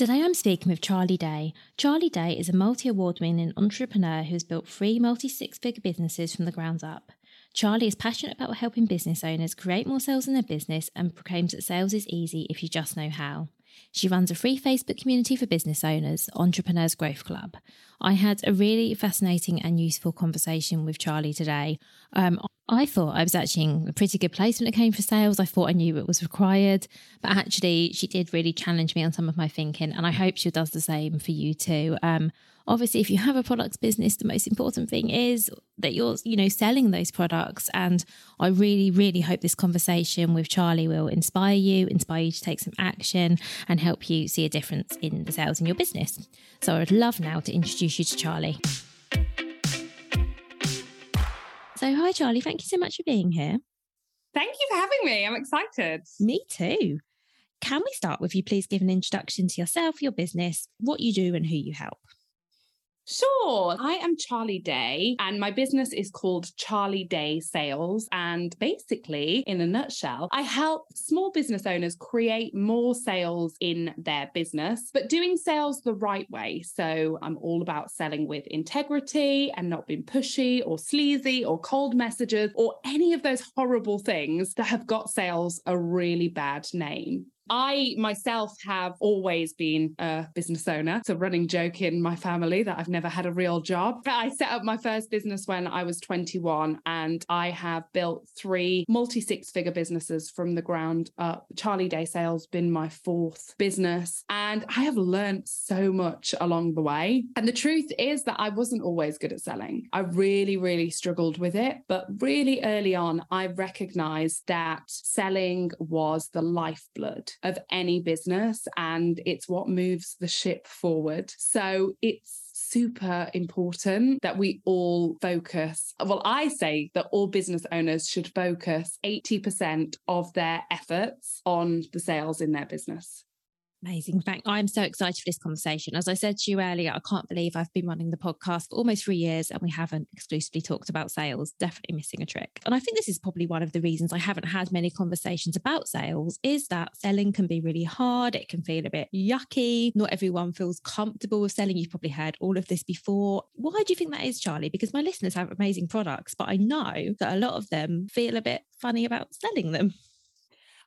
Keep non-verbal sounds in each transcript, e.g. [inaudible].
Today I'm speaking with Charlie Day. Charlie Day is a multi award winning entrepreneur who has built three multi six figure businesses from the ground up. Charlie is passionate about helping business owners create more sales in their business and proclaims that sales is easy if you just know how. She runs a free Facebook community for business owners, Entrepreneurs Growth Club. I had a really fascinating and useful conversation with Charlie today. Um, I thought I was actually in a pretty good place when it came for sales. I thought I knew what was required, but actually, she did really challenge me on some of my thinking, and I hope she does the same for you too. Um, obviously, if you have a products business, the most important thing is that you're, you know, selling those products. And I really, really hope this conversation with Charlie will inspire you, inspire you to take some action, and help you see a difference in the sales in your business. So, I would love now to introduce you to Charlie. So, hi, Charlie. Thank you so much for being here. Thank you for having me. I'm excited. Me too. Can we start with you, please give an introduction to yourself, your business, what you do, and who you help? Sure. I am Charlie Day, and my business is called Charlie Day Sales. And basically, in a nutshell, I help small business owners create more sales in their business, but doing sales the right way. So I'm all about selling with integrity and not being pushy or sleazy or cold messages or any of those horrible things that have got sales a really bad name. I myself have always been a business owner. It's a running joke in my family that I've never had a real job. I set up my first business when I was 21 and I have built three multi six figure businesses from the ground up. Charlie Day Sales been my fourth business and I have learned so much along the way. And the truth is that I wasn't always good at selling. I really, really struggled with it. But really early on, I recognized that selling was the lifeblood of any business and it's what moves the ship forward. So it's super important that we all focus. Well, I say that all business owners should focus 80% of their efforts on the sales in their business. Amazing. Thank I'm so excited for this conversation. As I said to you earlier, I can't believe I've been running the podcast for almost three years and we haven't exclusively talked about sales. Definitely missing a trick. And I think this is probably one of the reasons I haven't had many conversations about sales is that selling can be really hard. It can feel a bit yucky. Not everyone feels comfortable with selling. You've probably heard all of this before. Why do you think that is, Charlie? Because my listeners have amazing products, but I know that a lot of them feel a bit funny about selling them.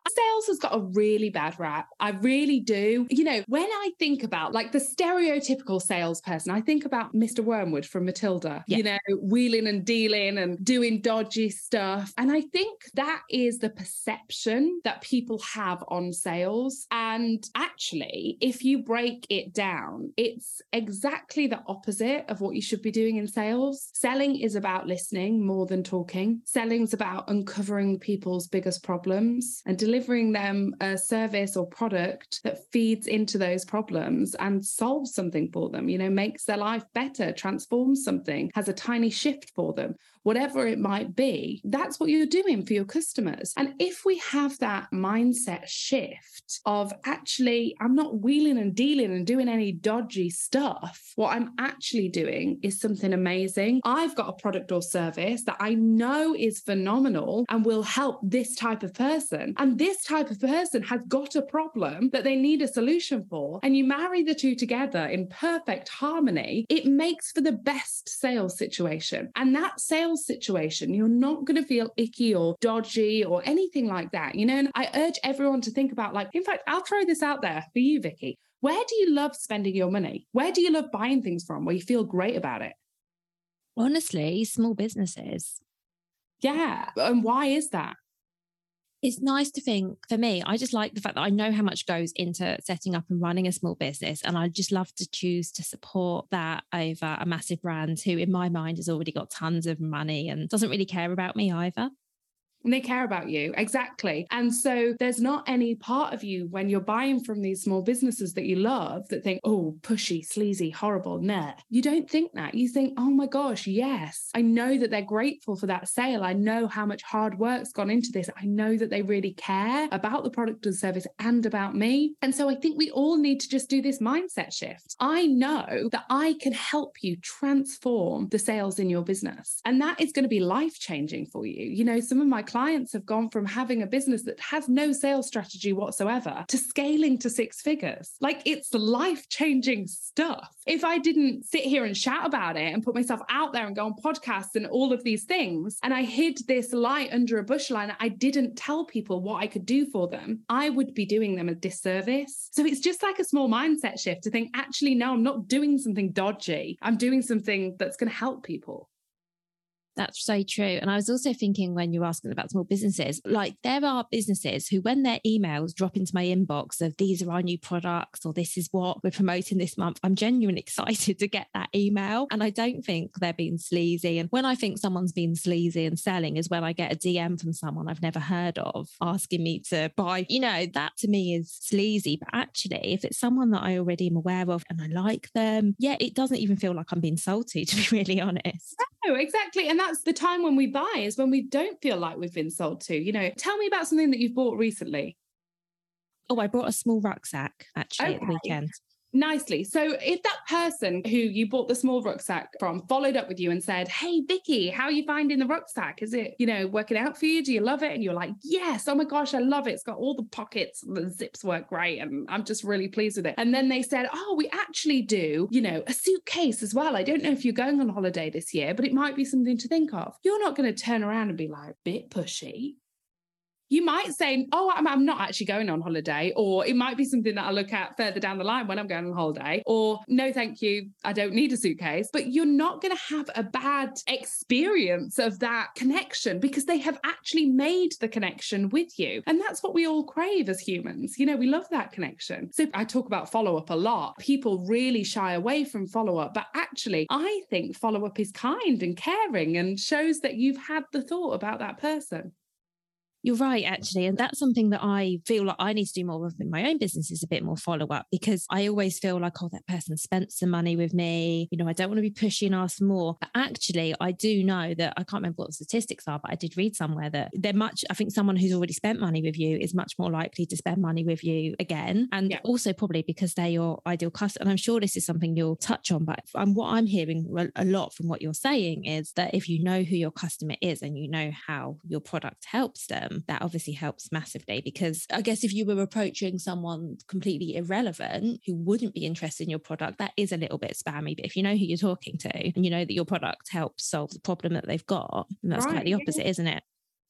Sales has got a really bad rap. I really do. You know, when I think about like the stereotypical salesperson, I think about Mr. Wormwood from Matilda, yeah. you know, wheeling and dealing and doing dodgy stuff. And I think that is the perception that people have on sales. And actually, if you break it down, it's exactly the opposite of what you should be doing in sales. Selling is about listening more than talking. Selling's about uncovering people's biggest problems and delivering delivering them a service or product that feeds into those problems and solves something for them, you know, makes their life better, transforms something, has a tiny shift for them, whatever it might be, that's what you're doing for your customers. And if we have that mindset shift of actually, I'm not wheeling and dealing and doing any dodgy stuff, what I'm actually doing is something amazing. I've got a product or service that I know is phenomenal and will help this type of person. And this type of person has got a problem that they need a solution for. And you marry the two together in perfect harmony, it makes for the best sales situation. And that sales situation, you're not going to feel icky or dodgy or anything like that. You know, and I urge everyone to think about like, in fact, I'll throw this out there for you, Vicky. Where do you love spending your money? Where do you love buying things from where you feel great about it? Honestly, small businesses. Yeah. And why is that? It's nice to think for me, I just like the fact that I know how much goes into setting up and running a small business. And I just love to choose to support that over a massive brand who, in my mind, has already got tons of money and doesn't really care about me either and they care about you. Exactly. And so there's not any part of you when you're buying from these small businesses that you love that think, oh, pushy, sleazy, horrible, nah. You don't think that. You think, oh my gosh, yes, I know that they're grateful for that sale. I know how much hard work's gone into this. I know that they really care about the product and service and about me. And so I think we all need to just do this mindset shift. I know that I can help you transform the sales in your business. And that is going to be life changing for you. You know, some of my clients have gone from having a business that has no sales strategy whatsoever to scaling to six figures. Like it's life changing stuff. If I didn't sit here and shout about it and put myself out there and go on podcasts and all of these things, and I hid this light under a bushel and I didn't tell people what I could do for them, I would be doing them a disservice. So it's just like a small mindset shift to think, actually, no, I'm not doing something dodgy. I'm doing something that's going to help people. That's so true. And I was also thinking when you're asking about small businesses, like there are businesses who, when their emails drop into my inbox of these are our new products or this is what we're promoting this month, I'm genuinely [laughs] excited to get that email. And I don't think they're being sleazy. And when I think someone's being sleazy and selling is when I get a DM from someone I've never heard of asking me to buy, you know, that to me is sleazy. But actually, if it's someone that I already am aware of and I like them, yeah, it doesn't even feel like I'm being salty, [laughs] to be really honest. No, exactly. And that's the time when we buy is when we don't feel like we've been sold to. You know, tell me about something that you've bought recently. Oh, I brought a small rucksack actually okay. at the weekend nicely. So if that person who you bought the small rucksack from followed up with you and said, Hey, Vicky, how are you finding the rucksack? Is it, you know, working out for you? Do you love it? And you're like, Yes, oh my gosh, I love it. It's got all the pockets, the zips work great. And I'm just really pleased with it. And then they said, Oh, we actually do, you know, a suitcase as well. I don't know if you're going on holiday this year, but it might be something to think of. You're not going to turn around and be like, bit pushy you might say, Oh, I'm, I'm, not actually going on holiday. Or it might be something that I look at further down the line when I'm going on holiday. Or no, thank you. I don't need a suitcase. But you're not going to have a bad experience of that connection because they have actually made the connection with you. And that's what we all crave as humans. You know, we love that connection. So I talk about follow up a lot. People really shy away from follow up. But actually, I think follow up is kind and caring and shows that you've had the thought about that person. You're right, actually. And that's something that I feel like I need to do more of in my own business is a bit more follow up because I always feel like, oh, that person spent some money with me. You know, I don't want to be pushy and ask more. But actually, I do know that I can't remember what the statistics are, but I did read somewhere that they're much, I think someone who's already spent money with you is much more likely to spend money with you again. And yeah. also probably because they're your ideal customer. And I'm sure this is something you'll touch on, but um, what I'm hearing a lot from what you're saying is that if you know who your customer is and you know how your product helps them, Um, that obviously helps massively because I guess if you were approaching someone completely irrelevant who wouldn't be interested in your product, that is a little bit spammy. But if you know who you're talking to and you know that your product helps solve the problem that they've got, that's right. quite the opposite, isn't it?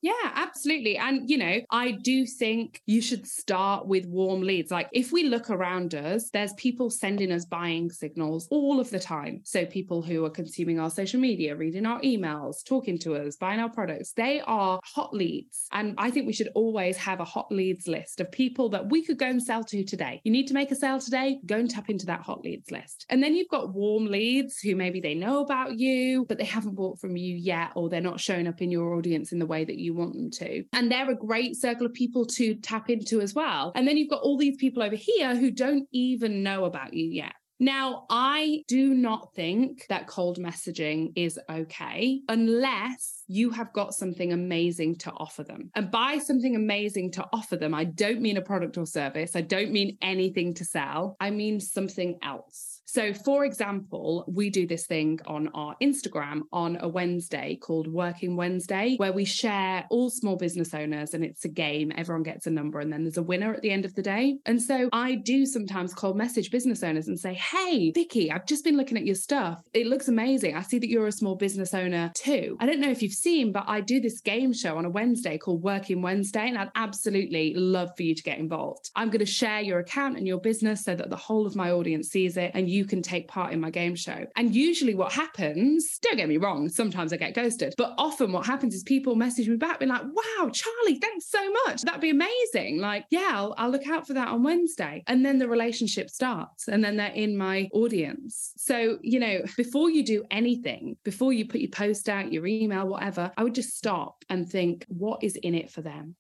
Yeah, absolutely. And, you know, I do think you should start with warm leads. Like, if we look around us, there's people sending us buying signals all of the time. So, people who are consuming our social media, reading our emails, talking to us, buying our products, they are hot leads. And I think we should always have a hot leads list of people that we could go and sell to today. You need to make a sale today, go and tap into that hot leads list. And then you've got warm leads who maybe they know about you, but they haven't bought from you yet, or they're not showing up in your audience in the way that you want them to. And they're a great circle of people to tap into as well. And then you've got all these people over here who don't even know about you yet. Now, I do not think that cold messaging is okay unless you have got something amazing to offer them. And by something amazing to offer them, I don't mean a product or service. I don't mean anything to sell. I mean something else. So, for example, we do this thing on our Instagram on a Wednesday called Working Wednesday, where we share all small business owners and it's a game. Everyone gets a number and then there's a winner at the end of the day. And so I do sometimes call message business owners and say, Hey, Vicky, I've just been looking at your stuff. It looks amazing. I see that you're a small business owner too. I don't know if you've seen, but I do this game show on a Wednesday called Working Wednesday, and I'd absolutely love for you to get involved. I'm going to share your account and your business so that the whole of my audience sees it and you can take part in my game show. And usually, what happens, don't get me wrong, sometimes I get ghosted, but often what happens is people message me back, being like, wow, Charlie, thanks so much. That'd be amazing. Like, yeah, I'll, I'll look out for that on Wednesday. And then the relationship starts, and then they're in my audience. So, you know, before you do anything, before you put your post out, your email, whatever, I would just stop and think, what is in it for them?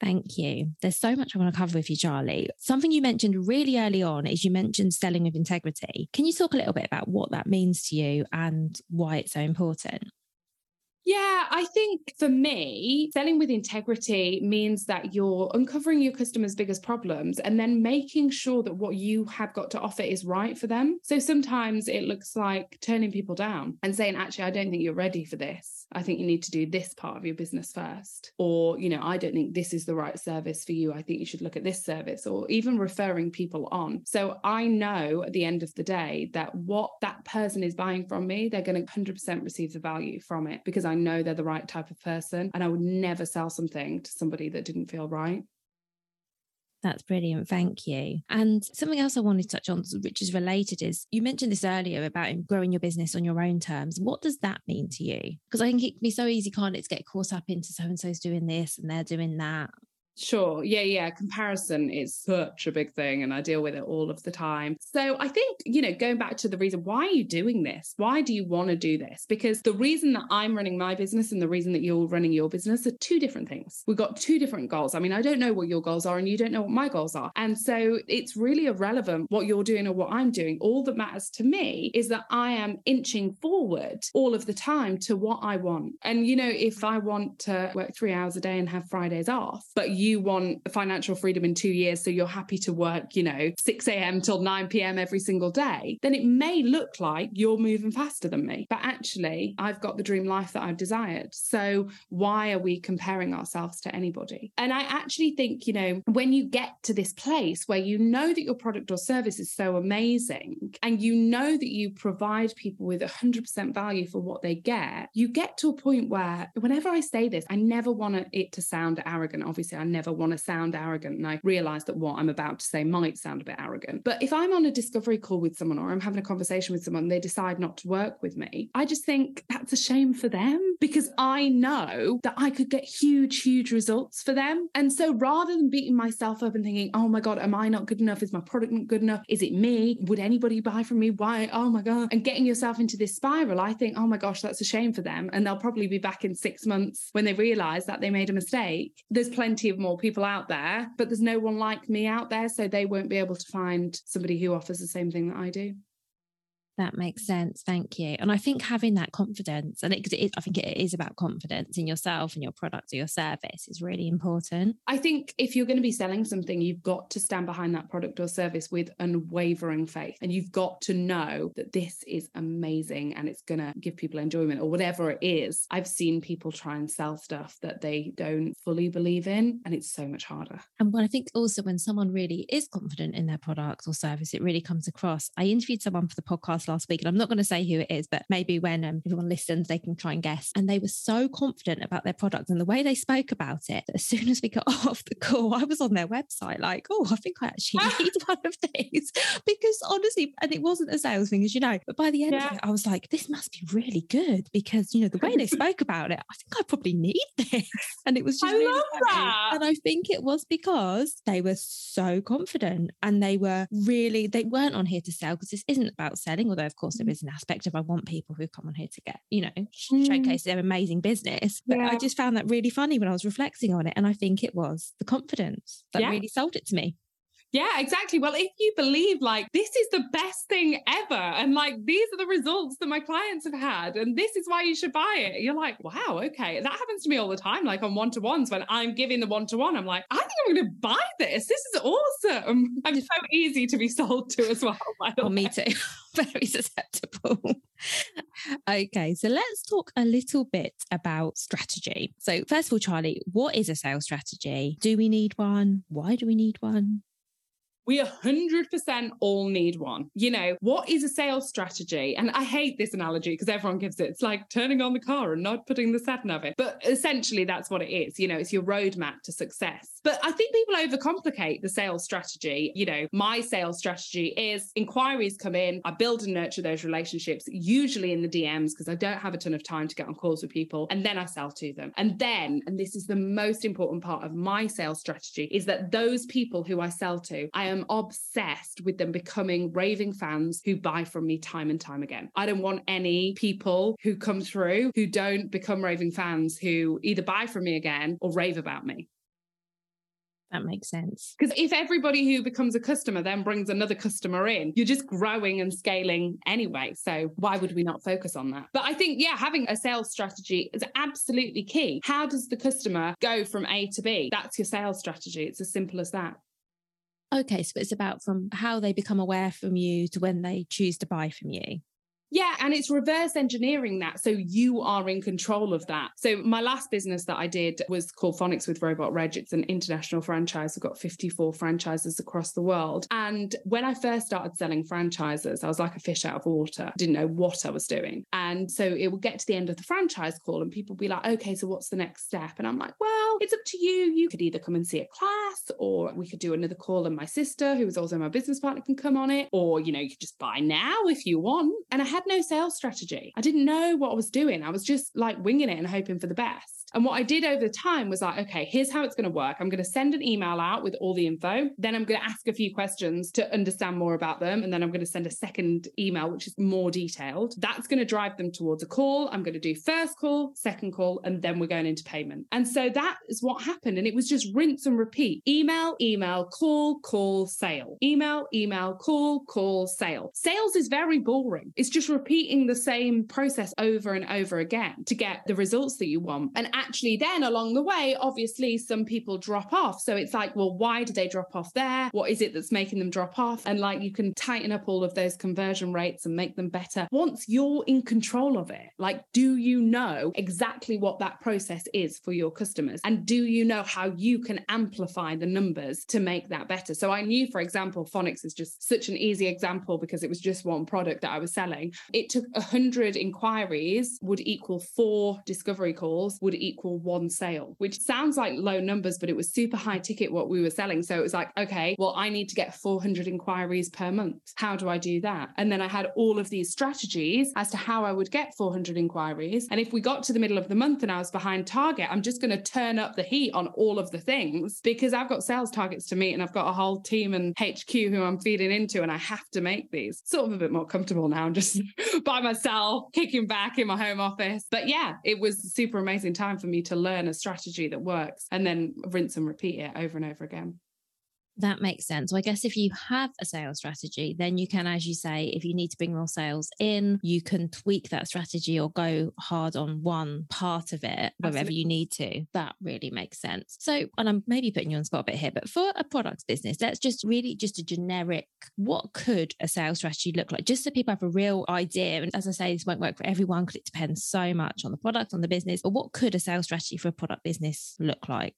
Thank you. There's so much I want to cover with you, Charlie. Something you mentioned really early on is you mentioned selling with integrity. Can you talk a little bit about what that means to you and why it's so important? Yeah, I think for me, selling with integrity means that you're uncovering your customers' biggest problems and then making sure that what you have got to offer is right for them. So sometimes it looks like turning people down and saying, actually, I don't think you're ready for this. I think you need to do this part of your business first. Or, you know, I don't think this is the right service for you. I think you should look at this service or even referring people on. So I know at the end of the day that what that person is buying from me, they're going to 100% receive the value from it because I know they're the right type of person. And I would never sell something to somebody that didn't feel right. That's brilliant. Thank you. And something else I wanted to touch on, which is related, is you mentioned this earlier about growing your business on your own terms. What does that mean to you? Because I think it can be so easy, can't it, to get caught up into so and so's doing this and they're doing that. Sure. Yeah, yeah. Comparison is such a big thing, and I deal with it all of the time. So I think, you know, going back to the reason why are you doing this? Why do you want to do this? Because the reason that I'm running my business and the reason that you're running your business are two different things. We've got two different goals. I mean, I don't know what your goals are, and you don't know what my goals are. And so it's really irrelevant what you're doing or what I'm doing. All that matters to me is that I am inching forward all of the time to what I want. And, you know, if I want to work three hours a day and have Fridays off, but you you want financial freedom in two years, so you're happy to work, you know, 6 a.m. till 9 p.m. every single day, then it may look like you're moving faster than me. But actually, I've got the dream life that I've desired. So why are we comparing ourselves to anybody? And I actually think, you know, when you get to this place where you know that your product or service is so amazing and you know that you provide people with 100% value for what they get, you get to a point where whenever I say this, I never want it to sound arrogant. Obviously, I never want to sound arrogant. And I realize that what I'm about to say might sound a bit arrogant. But if I'm on a discovery call with someone or I'm having a conversation with someone, they decide not to work with me, I just think that's a shame for them because I know that I could get huge, huge results for them. And so rather than beating myself up and thinking, oh my God, am I not good enough? Is my product not good enough? Is it me? Would anybody buy from me? Why? Oh my God. And getting yourself into this spiral, I think, oh my gosh, that's a shame for them. And they'll probably be back in six months when they realize that they made a mistake. There's plenty of more people out there, but there's no one like me out there. So they won't be able to find somebody who offers the same thing that I do. That makes sense. Thank you. And I think having that confidence, and it, it, I think it is about confidence in yourself and your product or your service is really important. I think if you're going to be selling something, you've got to stand behind that product or service with unwavering faith. And you've got to know that this is amazing and it's going to give people enjoyment or whatever it is. I've seen people try and sell stuff that they don't fully believe in, and it's so much harder. And what I think also when someone really is confident in their product or service, it really comes across. I interviewed someone for the podcast last week, and I'm not going to say who it is, but maybe when um, everyone listens, they can try and guess. And they were so confident about their product and the way they spoke about it. As soon as we got [laughs] off the call, I was on their website, like, oh, I think I actually [laughs] need one of these because honestly, and it wasn't a sales thing, as you know, but by the end yeah. of it, I was like, this must be really good because you know the way they [laughs] spoke about it, I think I probably need this. And it was just I really that. And I think it was because they were so confident and they were really they weren't on here to sell because this isn't about selling, although of course there is an aspect of I want people who come on here to get, you know, mm. showcase their amazing business. But yeah. I just found that really funny when I was reflecting on it. And I think it was the confidence that yeah. really sold it to me. Yeah, exactly. Well, if you believe like this is the best thing ever, and like these are the results that my clients have had, and this is why you should buy it, you're like, wow, okay. That happens to me all the time, like on one to ones when I'm giving the one to one, I'm like, I think I'm going to buy this. This is awesome. I'm so easy to be sold to as well. Oh, me too. [laughs] Very susceptible. okay, so let's talk a little bit about strategy. So, first of all, Charlie, what is a sales strategy? Do we need one? Why do we need one? We 100% all need one. You know, what is a sales strategy? And I hate this analogy because everyone gives it. It's like turning on the car and not putting the sat nav in. But essentially, that's what it is. You know, it's your roadmap to success. But I think people overcomplicate the sales strategy. You know, my sales strategy is inquiries come in, I build and nurture those relationships, usually in the DMs, because I don't have a ton of time to get on calls with people. And then I sell to them. And then, and this is the most important part of my sales strategy, is that those people who I sell to, I am am obsessed with them becoming raving fans who buy from me time and time again. I don't want any people who come through who don't become raving fans who either buy from me again or rave about me. That makes sense. Because if everybody who becomes a customer then brings another customer in, you're just growing and scaling anyway. So why would we not focus on that? But I think, yeah, having a sales strategy is absolutely key. How does the customer go from A to B? That's your sales strategy. It's as simple as that. Okay, so it's about from how they become aware from you to when they choose to buy from you. Yeah, and it's reverse engineering that. So you are in control of that. So my last business that I did was called Phonics with Robot Reg. It's an international franchise. We've got 54 franchises across the world. And when I first started selling franchises, I was like a fish out of water. Didn't know what I was doing. And so it would get to the end of the franchise call and people would be like, okay, so what's the next step? And I'm like, well, it's up to you. You could either come and see a class or we could do another call and my sister, who is also my business partner, can come on it. Or, you know, you could just buy now if you want. And I had no sales strategy. I didn't know what I was doing. I was just like winging it and hoping for the best. And what I did over the time was like, okay, here's how it's going to work. I'm going to send an email out with all the info. Then I'm going to ask a few questions to understand more about them. And then I'm going to send a second email, which is more detailed. That's going to drive them towards a call. I'm going to do first call, second call, and then we're going into payment. And so that is what happened. And it was just rinse and repeat email, email, call, call, sale, email, email, call, call, sale. Sales is very boring. It's just repeating the same process over and over again to get the results that you want. And actually, then along the way, obviously, some people drop off. So it's like, well, why do they drop off there? What is it that's making them drop off? And like, you can tighten up all of those conversion rates and make them better once you're in control of it. Like, do you know exactly what that process is for your customers? And do you know how you can amplify the numbers to make that better? So I knew, for example, Phonics is just such an easy example because it was just one product that I was selling. It took 100 inquiries would equal four discovery calls, would equal one sale, which sounds like low numbers, but it was super high ticket what we were selling. So it was like, okay, well, I need to get 400 inquiries per month. How do I do that? And then I had all of these strategies as to how I would get 400 inquiries. And if we got to the middle of the month and I was behind target, I'm just going to turn up the heat on all of the things because I've got sales targets to meet and I've got a whole team and HQ who I'm feeding into and I have to make these. Sort of a bit more comfortable now and just [laughs] by myself, kicking back in my home office. But yeah, it was super amazing time for me to learn a strategy that works and then rinse and repeat it over and over again. That makes sense. So I guess if you have a sales strategy, then you can, as you say, if you need to bring more sales in, you can tweak that strategy or go hard on one part of it wherever Absolutely. you need to. That really makes sense. So, and I'm maybe putting you on spot a bit here, but for a products business, that's just really just a generic, what could a sales strategy look like? Just so people have a real idea. And as I say, this won't work for everyone because it depends so much on the product, on the business, but what could a sales strategy for a product business look like?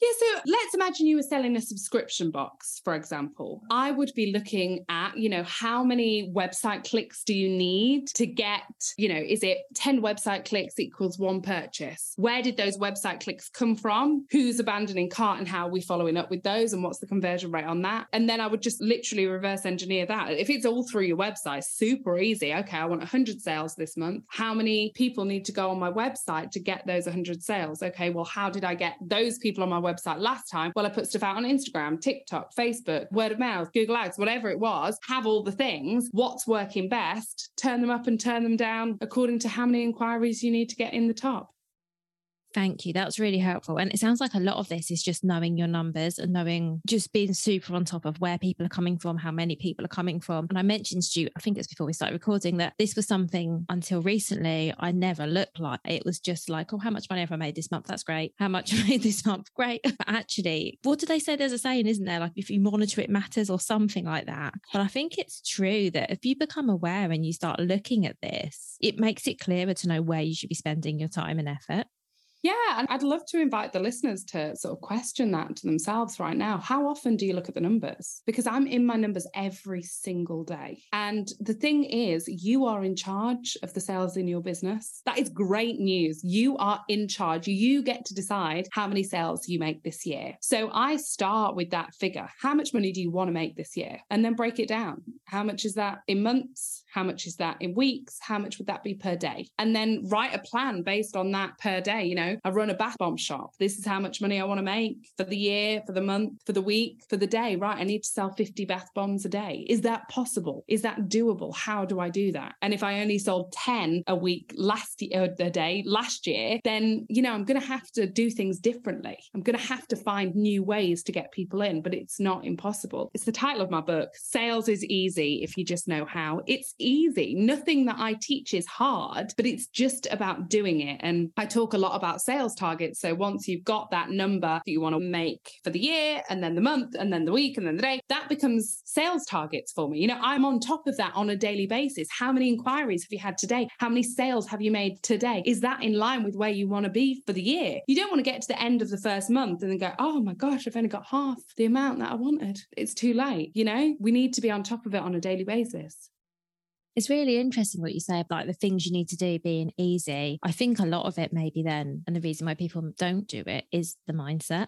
Yeah, so let's imagine you were selling a subscription box, for example. I would be looking at, you know, how many website clicks do you need to get, you know, is it 10 website clicks equals one purchase? Where did those website clicks come from? Who's abandoning cart and how are we following up with those? And what's the conversion rate on that? And then I would just literally reverse engineer that. If it's all through your website, super easy. Okay, I want 100 sales this month. How many people need to go on my website to get those 100 sales? Okay, well, how did I get those people on my website last time, well, I put stuff out on Instagram, TikTok, Facebook, word of mouth, Google Ads, whatever it was, have all the things. What's working best? Turn them up and turn them down according to how many inquiries you need to get in the top. Thank you. That's really helpful. And it sounds like a lot of this is just knowing your numbers and knowing just being super on top of where people are coming from, how many people are coming from. And I mentioned Stu, I think it's before we started recording, that this was something until recently I never looked like. It was just like, oh, how much money have I made this month? That's great. How much [laughs] I made this month? Great. [laughs] But actually, what do they say? There's a saying, isn't there? Like if you monitor it matters or something like that. But I think it's true that if you become aware and you start looking at this, it makes it clearer to know where you should be spending your time and effort. Yeah, and I'd love to invite the listeners to sort of question that to themselves right now. How often do you look at the numbers? Because I'm in my numbers every single day. And the thing is, you are in charge of the sales in your business. That is great news. You are in charge. You get to decide how many sales you make this year. So I start with that figure. How much money do you want to make this year? And then break it down. How much is that in months? How much is that in weeks? How much would that be per day? And then write a plan based on that per day. You know, I run a bath bomb shop. This is how much money I want to make for the year, for the month, for the week, for the day. Right. I need to sell 50 bath bombs a day. Is that possible? Is that doable? How do I do that? And if I only sold 10 a week last year, uh, a day last year, then, you know, I'm going to have to do things differently. I'm going to have to find new ways to get people in, but it's not impossible. It's the title of my book. Sales is easy if you just know how. It's easy. Nothing that I teach is hard, but it's just about doing it. And I talk a lot about sales targets. So once you've got that number that you want to make for the year and then the month and then the week and then the day, that becomes sales targets for me. You know, I'm on top of that on a daily basis. How many inquiries have you had today? How many sales have you made today? Is that in line with where you want to be for the year? You don't want to get to the end of the first month and then go, oh my gosh, I've only got half the amount that I wanted. It's too late. You know, we need to be on top of it on a daily basis. It's really interesting what you say about the things you need to do being easy. I think a lot of it maybe then, and the reason why people don't do it is the mindset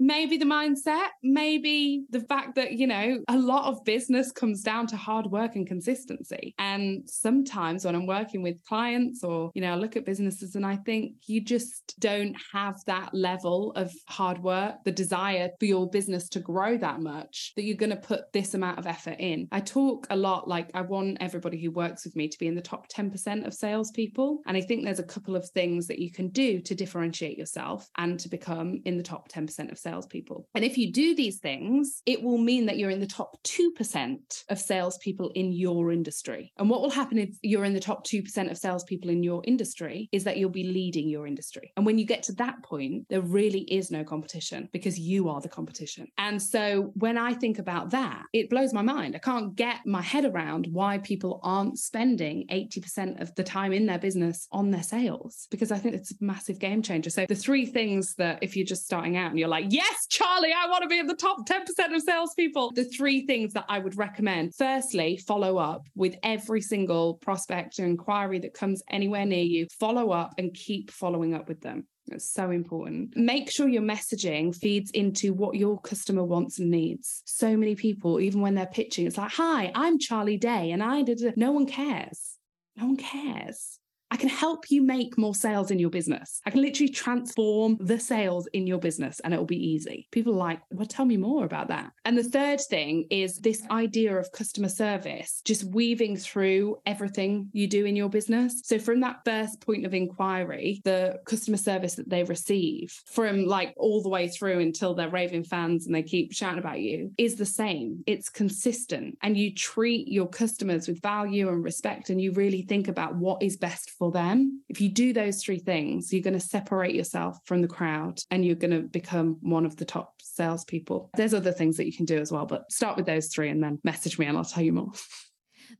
maybe the mindset, maybe the fact that, you know, a lot of business comes down to hard work and consistency. And sometimes when I'm working with clients or, you know, I look at businesses and I think you just don't have that level of hard work, the desire for your business to grow that much that you're going to put this amount of effort in. I talk a lot like I want everybody who works with me to be in the top 10% of salespeople. And I think there's a couple of things that you can do to differentiate yourself and to become in the top 10% of sales salespeople. And if you do these things, it will mean that you're in the top 2% of salespeople in your industry. And what will happen if you're in the top 2% of salespeople in your industry is that you'll be leading your industry. And when you get to that point, there really is no competition because you are the competition. And so when I think about that, it blows my mind. I can't get my head around why people aren't spending 80% of the time in their business on their sales because I think it's a massive game changer. So the three things that if you're just starting out and you're like, yes, Charlie, I want to be in the top 10% of salespeople. The three things that I would recommend firstly, follow up with every single prospect or inquiry that comes anywhere near you. Follow up and keep following up with them. It's so important. Make sure your messaging feeds into what your customer wants and needs. So many people, even when they're pitching, it's like, hi, I'm Charlie Day, and I did. No one cares. No one cares. I can help you make more sales in your business. I can literally transform the sales in your business and it'll be easy. People are like, well, tell me more about that. And the third thing is this idea of customer service, just weaving through everything you do in your business. So from that first point of inquiry, the customer service that they receive from like all the way through until they're raving fans and they keep shouting about you is the same. It's consistent and you treat your customers with value and respect and you really think about what is best for them. If you do those three things, you're going to separate yourself from the crowd and you're going to become one of the top salespeople. There's other things that you can do as well, but start with those three and then message me and I'll tell you more. [laughs]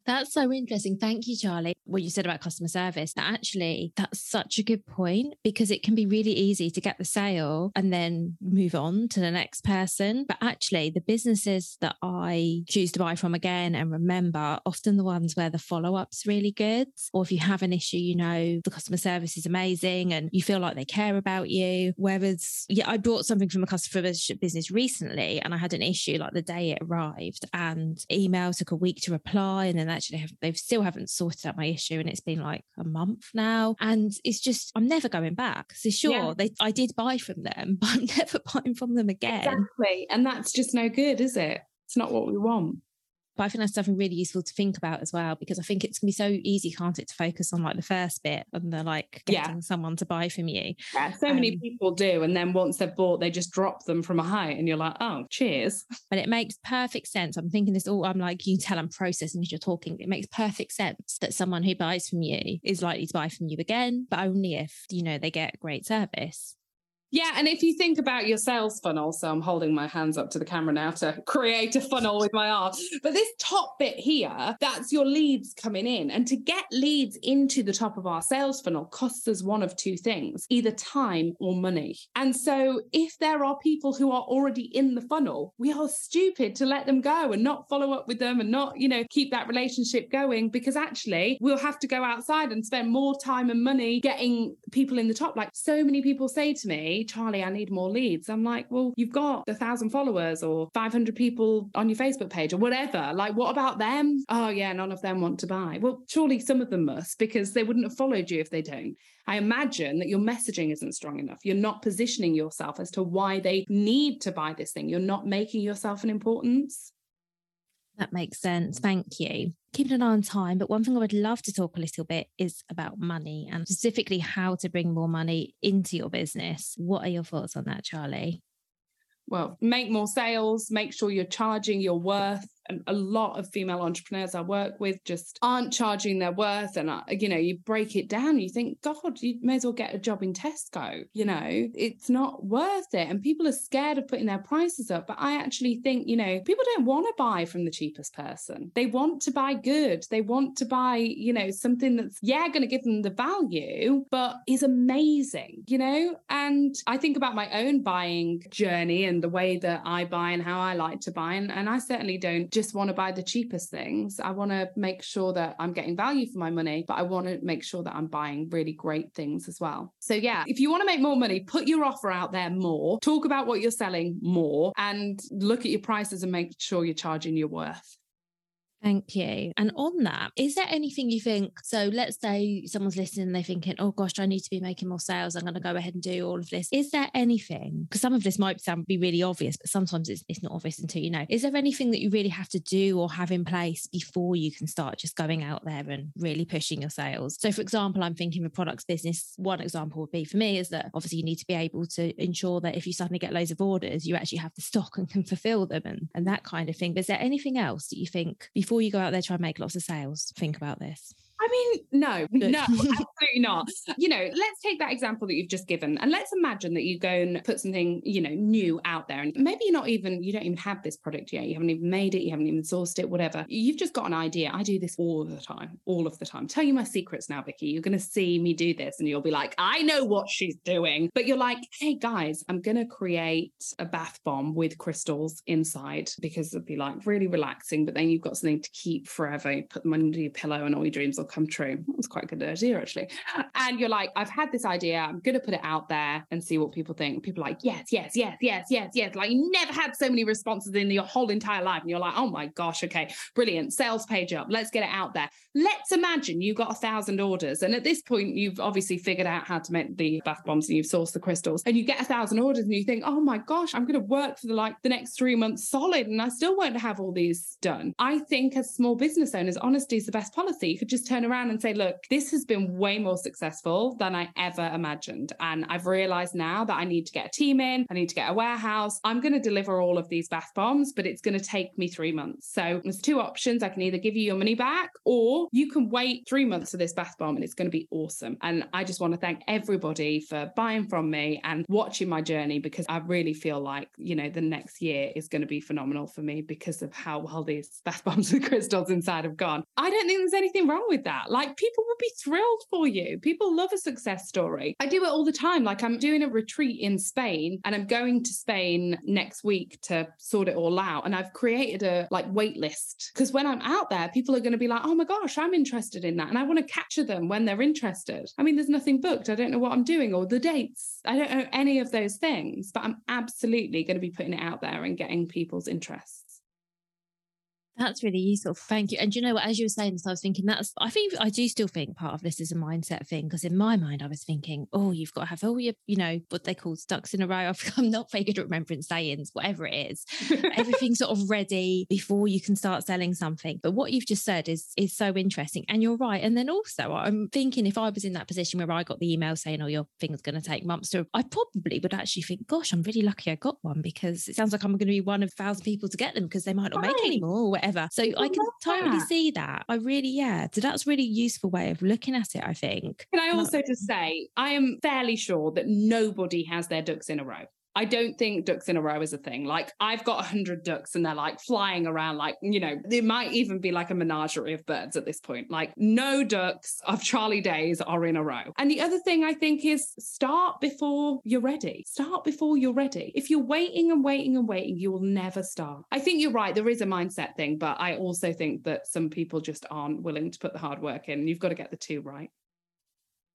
That's so interesting. Thank you, Charlie. What you said about customer service, actually, that's such a good point because it can be really easy to get the sale and then move on to the next person. But actually, the businesses that I choose to buy from again and remember, often the ones where the follow up's really good. Or if you have an issue, you know, the customer service is amazing and you feel like they care about you. Whereas, yeah, I bought something from a customer business recently and I had an issue like the day it arrived and email took a week to reply and then actually have, they still haven't sorted out my issue and it's been like a month now. And it's just i'm never going back. So sure yeah. they i did buy from them [laughs] but i'm never [laughs] buying from them again. Exactly. And that's just no good is it? It's not what we want But I think that's something really useful to think about as well, because I think it's gonna be so easy, can't it, to focus on like the first bit and the like getting yeah. someone to buy from you. Yeah, so um, many people do. And then once they've bought, they just drop them from a height and you're like, oh, cheers. But it makes perfect sense. I'm thinking this all, I'm like, you tell I'm processing as you're talking. It makes perfect sense that someone who buys from you is likely to buy from you again, but only if, you know, they get great service. Yeah, and if you think about your sales funnel, so I'm holding my hands up to the camera now to [laughs] create a funnel with my arm. But this top bit here, that's your leads coming in. And to get leads into the top of our sales funnel costs us one of two things either time or money. And so if there are people who are already in the funnel, we are stupid to let them go and not follow up with them and not, you know, keep that relationship going because actually we'll have to go outside and spend more time and money getting people in the top. Like so many people say to me, Charlie, I need more leads. I'm like, well, you've got a thousand followers or 500 people on your Facebook page or whatever. Like, what about them? Oh, yeah, none of them want to buy. Well, surely some of them must because they wouldn't have followed you if they don't. I imagine that your messaging isn't strong enough. You're not positioning yourself as to why they need to buy this thing. You're not making yourself an importance. That makes sense. Thank you. Keeping an eye on time, but one thing I would love to talk a little bit is about money and specifically how to bring more money into your business. What are your thoughts on that, Charlie? Well, make more sales, make sure you're charging your worth a lot of female entrepreneurs I work with just aren't charging their worth. And, uh, you know, you break it down, you think, God, you may as well get a job in Tesco. You know, it's not worth it. And people are scared of putting their prices up. But I actually think, you know, people don't want to buy from the cheapest person. They want to buy good. They want to buy, you know, something that's, yeah, going to give them the value, but is amazing, you know? And I think about my own buying journey and the way that I buy and how I like to buy. And, and I certainly don't just want to buy the cheapest things. I want to make sure that I'm getting value for my money, but I want to make sure that I'm buying really great things as well. So, yeah, if you want to make more money, put your offer out there more, talk about what you're selling more, and look at your prices and make sure you're charging your worth. Thank you. And mm. on that, is there anything you think? So let's say someone's listening and they're thinking, oh gosh, I need to be making more sales. I'm going to go ahead and do all of this. Is there anything? Because some of this might sound be really obvious, but sometimes it's, it's not obvious until you know. Is there anything that you really have to do or have in place before you can start just going out there and really pushing your sales? So, for example, I'm thinking of products business. One example would be for me is that obviously you need to be able to ensure that if you suddenly get loads of orders, you actually have the stock and can fulfill them and, and that kind of thing. But is there anything else that you think before before you go out there try and make lots of sales, think about this. I mean, no, [laughs] no, absolutely not. You know, let's take that example that you've just given and let's imagine that you go and put something, you know, new out there. And maybe you're not even, you don't even have this product yet. You haven't even made it. You haven't even sourced it, whatever. You've just got an idea. I do this all the time, all of the time. Tell you my secrets now, Vicky. You're going to see me do this and you'll be like, I know what she's doing. But you're like, hey, guys, I'm going to create a bath bomb with crystals inside because it'd be like really relaxing. But then you've got something to keep forever. You put them under your pillow and all your dreams will come true. That was quite a good idea, actually. And you're like, I've had this idea. I'm going to put it out there and see what people think. People like, yes, yes, yes, yes, yes, yes. Like, you never had so many responses in your whole entire life. And you're like, oh my gosh, okay, brilliant. Sales page up. Let's get it out there. Let's imagine you got a thousand orders. And at this point, you've obviously figured out how to make the bath bombs and you've sourced the crystals. And you get a thousand orders and you think, oh my gosh, I'm going to work for the like the next three months solid and I still won't have all these done. I think as small business owners, honesty is the best policy. You could just turn around and say, look, this has been way more successful than I ever imagined. And I've realized now that I need to get a team in, I need to get a warehouse. I'm going to deliver all of these bath bombs, but it's going to take me three months. So there's two options. I can either give you your money back or you can wait three months for this bath bomb and it's going to be awesome. And I just want to thank everybody for buying from me and watching my journey because I really feel like, you know, the next year is going to be phenomenal for me because of how well these bath bombs [laughs] and crystals inside have gone. I don't think there's anything wrong with that. Like people will be thrilled for you. People love a success story. I do it all the time. Like I'm doing a retreat in Spain and I'm going to Spain next week to sort it all out. And I've created a like wait list because when I'm out there, people are going to be like, oh my gosh, I'm interested in that. And I want to capture them when they're interested. I mean, there's nothing booked. I don't know what I'm doing or the dates. I don't know any of those things, but I'm absolutely going to be putting it out there and getting people's interest. That's really useful. Thank you. And you know what? As you were saying this, I was thinking that's, I think I do still think part of this is a mindset thing because in my mind, I was thinking, oh, you've got to have all your, you know, what they call ducks in a row. [laughs] I'm not very good at remembering sayings, whatever it is. [laughs] Everything's sort of ready before you can start selling something. But what you've just said is, is so interesting. And you're right. And then also, I'm thinking if I was in that position where I got the email saying, oh, your thing's going to take months to, I probably would actually think, gosh, I'm really lucky I got one because it sounds like I'm going to be one of a thousand people to get them because they might not right. make any more or whatever. So I, I can totally that. see that. I really, yeah. So that's really useful way of looking at it, I think. Can I also just say, I am fairly sure that nobody has their ducks in a row. I don't think ducks in a row is a thing. Like I've got a hundred ducks and they're like flying around, like, you know, it might even be like a menagerie of birds at this point. Like no ducks of Charlie Day's are in a row. And the other thing I think is start before you're ready. Start before you're ready. If you're waiting and waiting and waiting, you will never start. I think you're right. There is a mindset thing, but I also think that some people just aren't willing to put the hard work in. You've got to get the two right.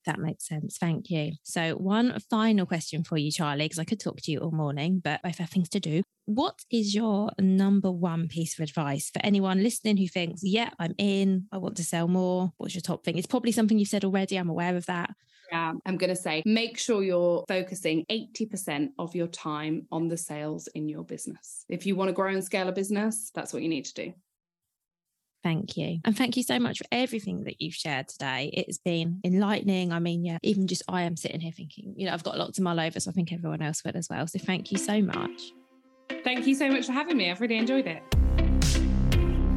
That makes sense. Thank you. So, one final question for you, Charlie, because I could talk to you all morning, but have things to do. What is your number one piece of advice for anyone listening who thinks, yeah, I'm in, I want to sell more? What's your top thing? It's probably something you've said already. I'm aware of that. Yeah, I'm going to say make sure you're focusing 80% of your time on the sales in your business. If you want to grow and scale a business, that's what you need to do. Thank you. And thank you so much for everything that you've shared today. It's been enlightening. I mean, yeah, even just I am sitting here thinking, you know, I've got lots of mull over, so I think everyone else will as well. So thank you so much. Thank you so much for having me. I've really enjoyed it.